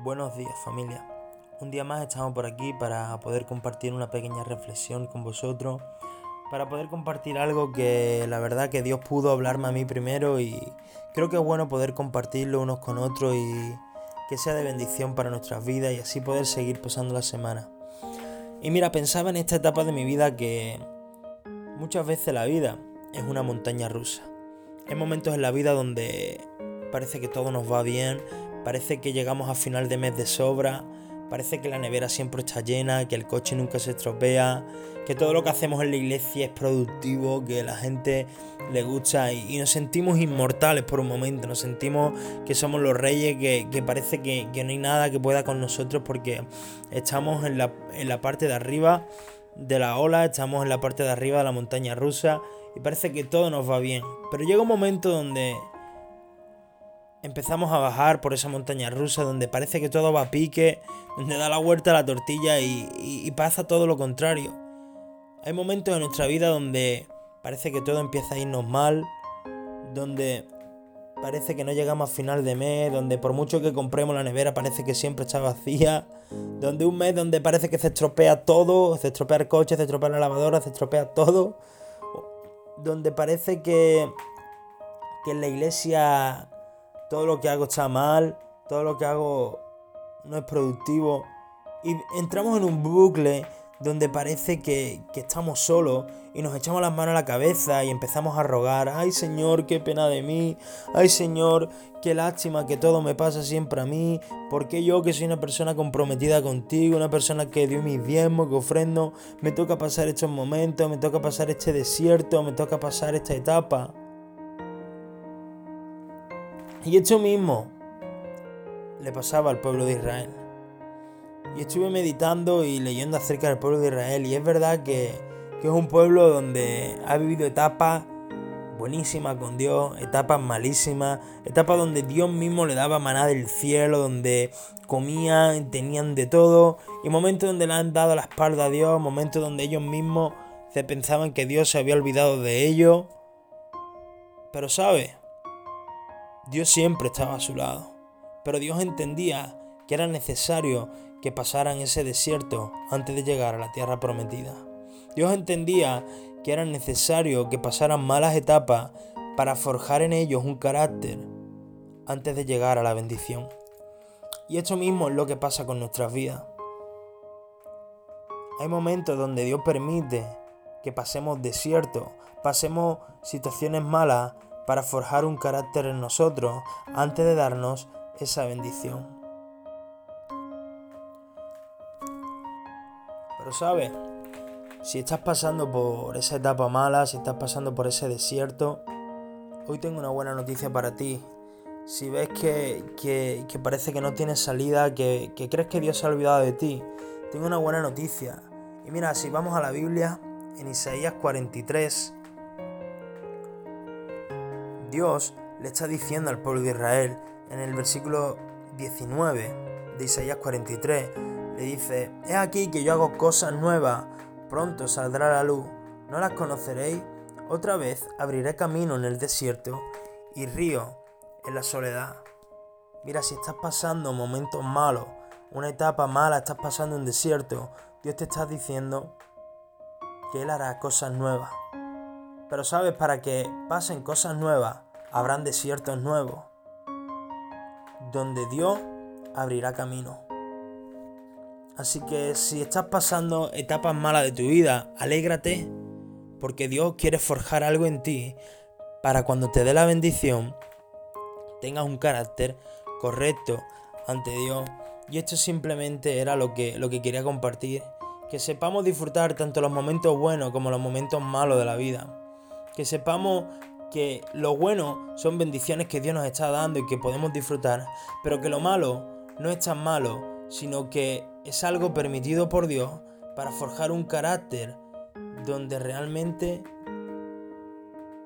Buenos días familia. Un día más estamos por aquí para poder compartir una pequeña reflexión con vosotros, para poder compartir algo que la verdad que Dios pudo hablarme a mí primero y creo que es bueno poder compartirlo unos con otros y que sea de bendición para nuestras vidas y así poder seguir pasando la semana. Y mira, pensaba en esta etapa de mi vida que muchas veces la vida es una montaña rusa. Hay momentos en la vida donde parece que todo nos va bien, Parece que llegamos a final de mes de sobra, parece que la nevera siempre está llena, que el coche nunca se estropea, que todo lo que hacemos en la iglesia es productivo, que la gente le gusta y, nos sentimos inmortales por un momento, nos sentimos que somos los reyes, que, parece que, no hay nada que pueda con nosotros porque estamos en la, en la parte de arriba de la ola, estamos en la parte de arriba de la montaña rusa y parece que todo nos va bien. Pero llega un momento donde empezamos a bajar por esa montaña rusa donde parece que todo va a pique, donde da la vuelta a la tortilla y, pasa todo lo contrario. Hay momentos en nuestra vida donde parece que todo empieza a irnos mal, donde parece que no llegamos a final de mes, donde por mucho que compremos la nevera parece que siempre está vacía, donde un mes donde parece que se estropea todo, se estropea el coche, se estropea la lavadora, se estropea todo, donde parece que, que en la iglesia todo lo que hago está mal, todo lo que hago no es productivo. Y entramos en un bucle donde parece que, estamos solos y nos echamos las manos a la cabeza y empezamos a rogar, ay Señor, qué pena de mí, ay Señor, qué lástima que todo me pasa siempre a mí, porque yo que soy una persona comprometida contigo, una persona que dio mis diezmos, que ofrendo, me toca pasar estos momentos, me toca pasar este desierto, me toca pasar esta etapa. Y esto mismo le pasaba al pueblo de Israel. Y estuve meditando y leyendo acerca del pueblo de Israel y es verdad que, es un pueblo donde ha vivido etapas buenísimas con Dios, etapas malísimas, etapas donde Dios mismo le daba maná del cielo, donde comían, tenían de todo, y momentos donde le han dado la espalda a Dios, momentos donde ellos mismos se pensaban que Dios se había olvidado de ellos. Pero sabe, Dios siempre estaba a su lado, pero Dios entendía que era necesario que pasaran ese desierto antes de llegar a la tierra prometida. Dios entendía que era necesario que pasaran malas etapas para forjar en ellos un carácter antes de llegar a la bendición. Y esto mismo es lo que pasa con nuestras vidas. Hay momentos donde Dios permite que pasemos desiertos, pasemos situaciones malas para forjar un carácter en nosotros antes de darnos esa bendición. Pero sabes, si estás pasando por esa etapa mala, si estás pasando por ese desierto, hoy tengo una buena noticia para ti. Si ves que, parece que no tienes salida, que, que crees que Dios se ha olvidado de ti, tengo una buena noticia. Y mira, si vamos a la Biblia, en Isaías 43, Dios le está diciendo al pueblo de Israel en el versículo 19 de Isaías 43, le dice, He aquí que yo hago cosas nuevas, pronto saldrá la luz, ¿no las conoceréis? Otra vez abriré camino en el desierto y río en la soledad. Mira, si estás pasando momentos malos, una etapa mala, estás pasando un desierto, Dios te está diciendo que Él hará cosas nuevas. Pero sabes, para que pasen cosas nuevas, habrán desiertos nuevos, donde Dios abrirá camino. Así que si estás pasando etapas malas de tu vida, alégrate, porque Dios quiere forjar algo en ti para cuando te dé la bendición, tengas un carácter correcto ante Dios. Y esto simplemente era lo que, lo que quería compartir. Que sepamos disfrutar tanto los momentos buenos como los momentos malos de la vida que sepamos que lo bueno son bendiciones que Dios nos está dando y que podemos disfrutar, pero que lo malo no es tan malo, sino que es algo permitido por Dios para forjar un carácter donde realmente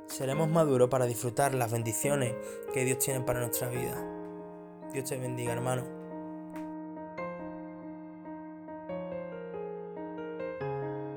seremos maduros para disfrutar las bendiciones que Dios tiene para nuestra vida. Dios te bendiga, hermano.